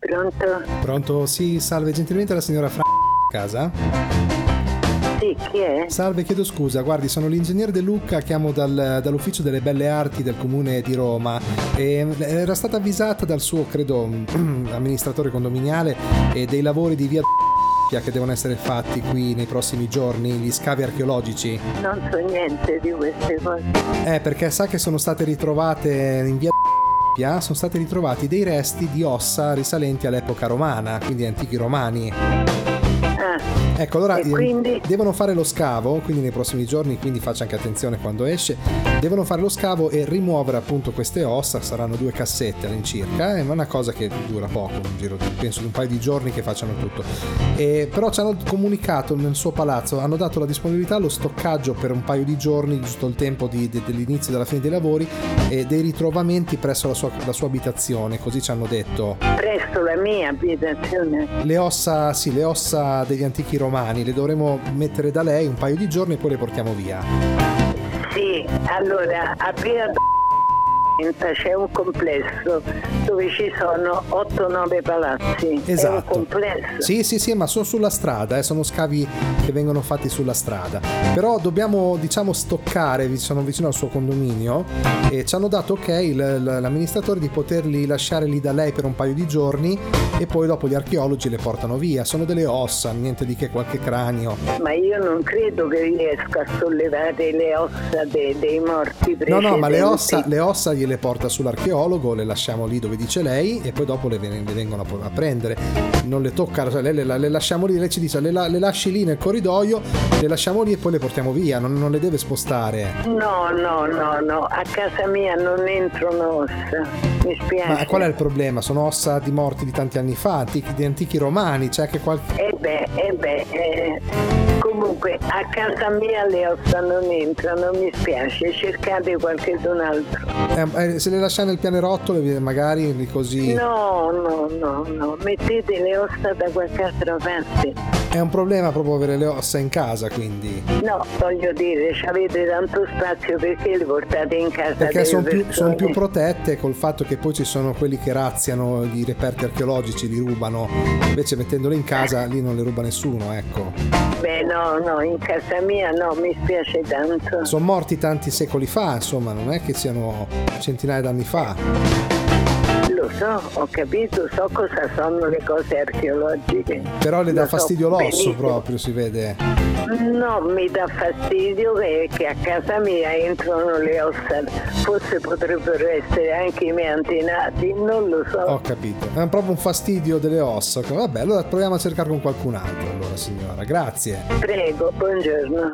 Pronto? Pronto? Sì, salve, gentilmente la signora Fra... casa? Sì, chi è? Salve, chiedo scusa, guardi, sono l'ingegnere De Lucca, chiamo dal- dall'ufficio delle belle arti del comune di Roma e era stata avvisata dal suo, credo, amministratore condominiale e dei lavori di via che devono essere fatti qui nei prossimi giorni, gli scavi archeologici. Non so niente di queste cose. Eh, perché sa che sono state ritrovate in via sono stati ritrovati dei resti di ossa risalenti all'epoca romana, quindi antichi romani. Ecco, allora ehm, quindi? devono fare lo scavo, quindi nei prossimi giorni, quindi faccia anche attenzione quando esce, devono fare lo scavo e rimuovere appunto queste ossa, saranno due cassette all'incirca, è una cosa che dura poco, un giro di- penso di un paio di giorni che facciano tutto. E, però ci hanno comunicato nel suo palazzo, hanno dato la disponibilità allo stoccaggio per un paio di giorni, giusto il tempo di- de- dell'inizio e della fine dei lavori, e dei ritrovamenti presso la sua, la sua abitazione, così ci hanno detto. presto la mia abitazione. Le ossa, sì, le ossa degli antichi romani le dovremo mettere da lei un paio di giorni e poi le portiamo via. Sì, allora, a via c'è un complesso dove ci sono 8-9 palazzi. È un Esatto. complesso. Sì, sì, sì, ma sono sulla strada, eh, sono scavi che vengono fatti sulla strada. Però dobbiamo, diciamo, stoccare, sono vicino al suo condominio e ci hanno dato ok il- l- l'amministratore di poterli lasciare lì da lei per un paio di giorni e poi dopo gli archeologi le portano via. Sono delle ossa, niente di che, qualche cranio. Ma io non credo che riesca a sollevare le ossa de- dei morti No, no, ma le ossa, le ossa gliele porta sull'archeologo, le lasciamo lì dove dice lei e poi dopo le, ven- le vengono a, prendere. Non le tocca, cioè lei le, le lasciamo lì, lei ci dice le, le lasci lì nel corridoio, le lasciamo lì e poi le portiamo via, non, non le deve spostare. No, no, no, no, a casa mia non entrano ossa. Mi spiace. Ma qual è il problema? Sono ossa di morti di tanti anni fa, antichi, di antichi romani, c'è che qualche... E beh, eh beh, eh, comunque a casa mia le ossa non entrano, mi spiace, cercate qualcun altro. eh, eh, se le lasciamo nel pianerottolo magari lì così... No, no, no, no, mettete le ossa da qualche altra parte. È un problema proprio avere le ossa in casa quindi. No, voglio dire, ci avete tanto spazio perché le portate in casa Perché sono più, son più protette col fatto che poi ci sono quelli che razziano i reperti archeologici, li rubano. Invece mettendole in casa lì non le ruba nessuno, ecco. Beh, no, no, in casa mia no, mi spiace tanto. Sono morti tanti secoli fa, insomma, non è che siano centinaia d'anni fa. Lo so, ho capito, so cosa sono le cose archeologiche. Però le dà Lo so fastidio l'osso benissimo. proprio, si vede. No, mi dà fastidio che, che a casa mia entrano le ossa, forse potrebbero essere anche i miei antenati, non lo so. Ho capito. È proprio un fastidio delle ossa. Vabbè, allora proviamo a cercare con qualcun altro, allora signora. Grazie. Prego, buongiorno.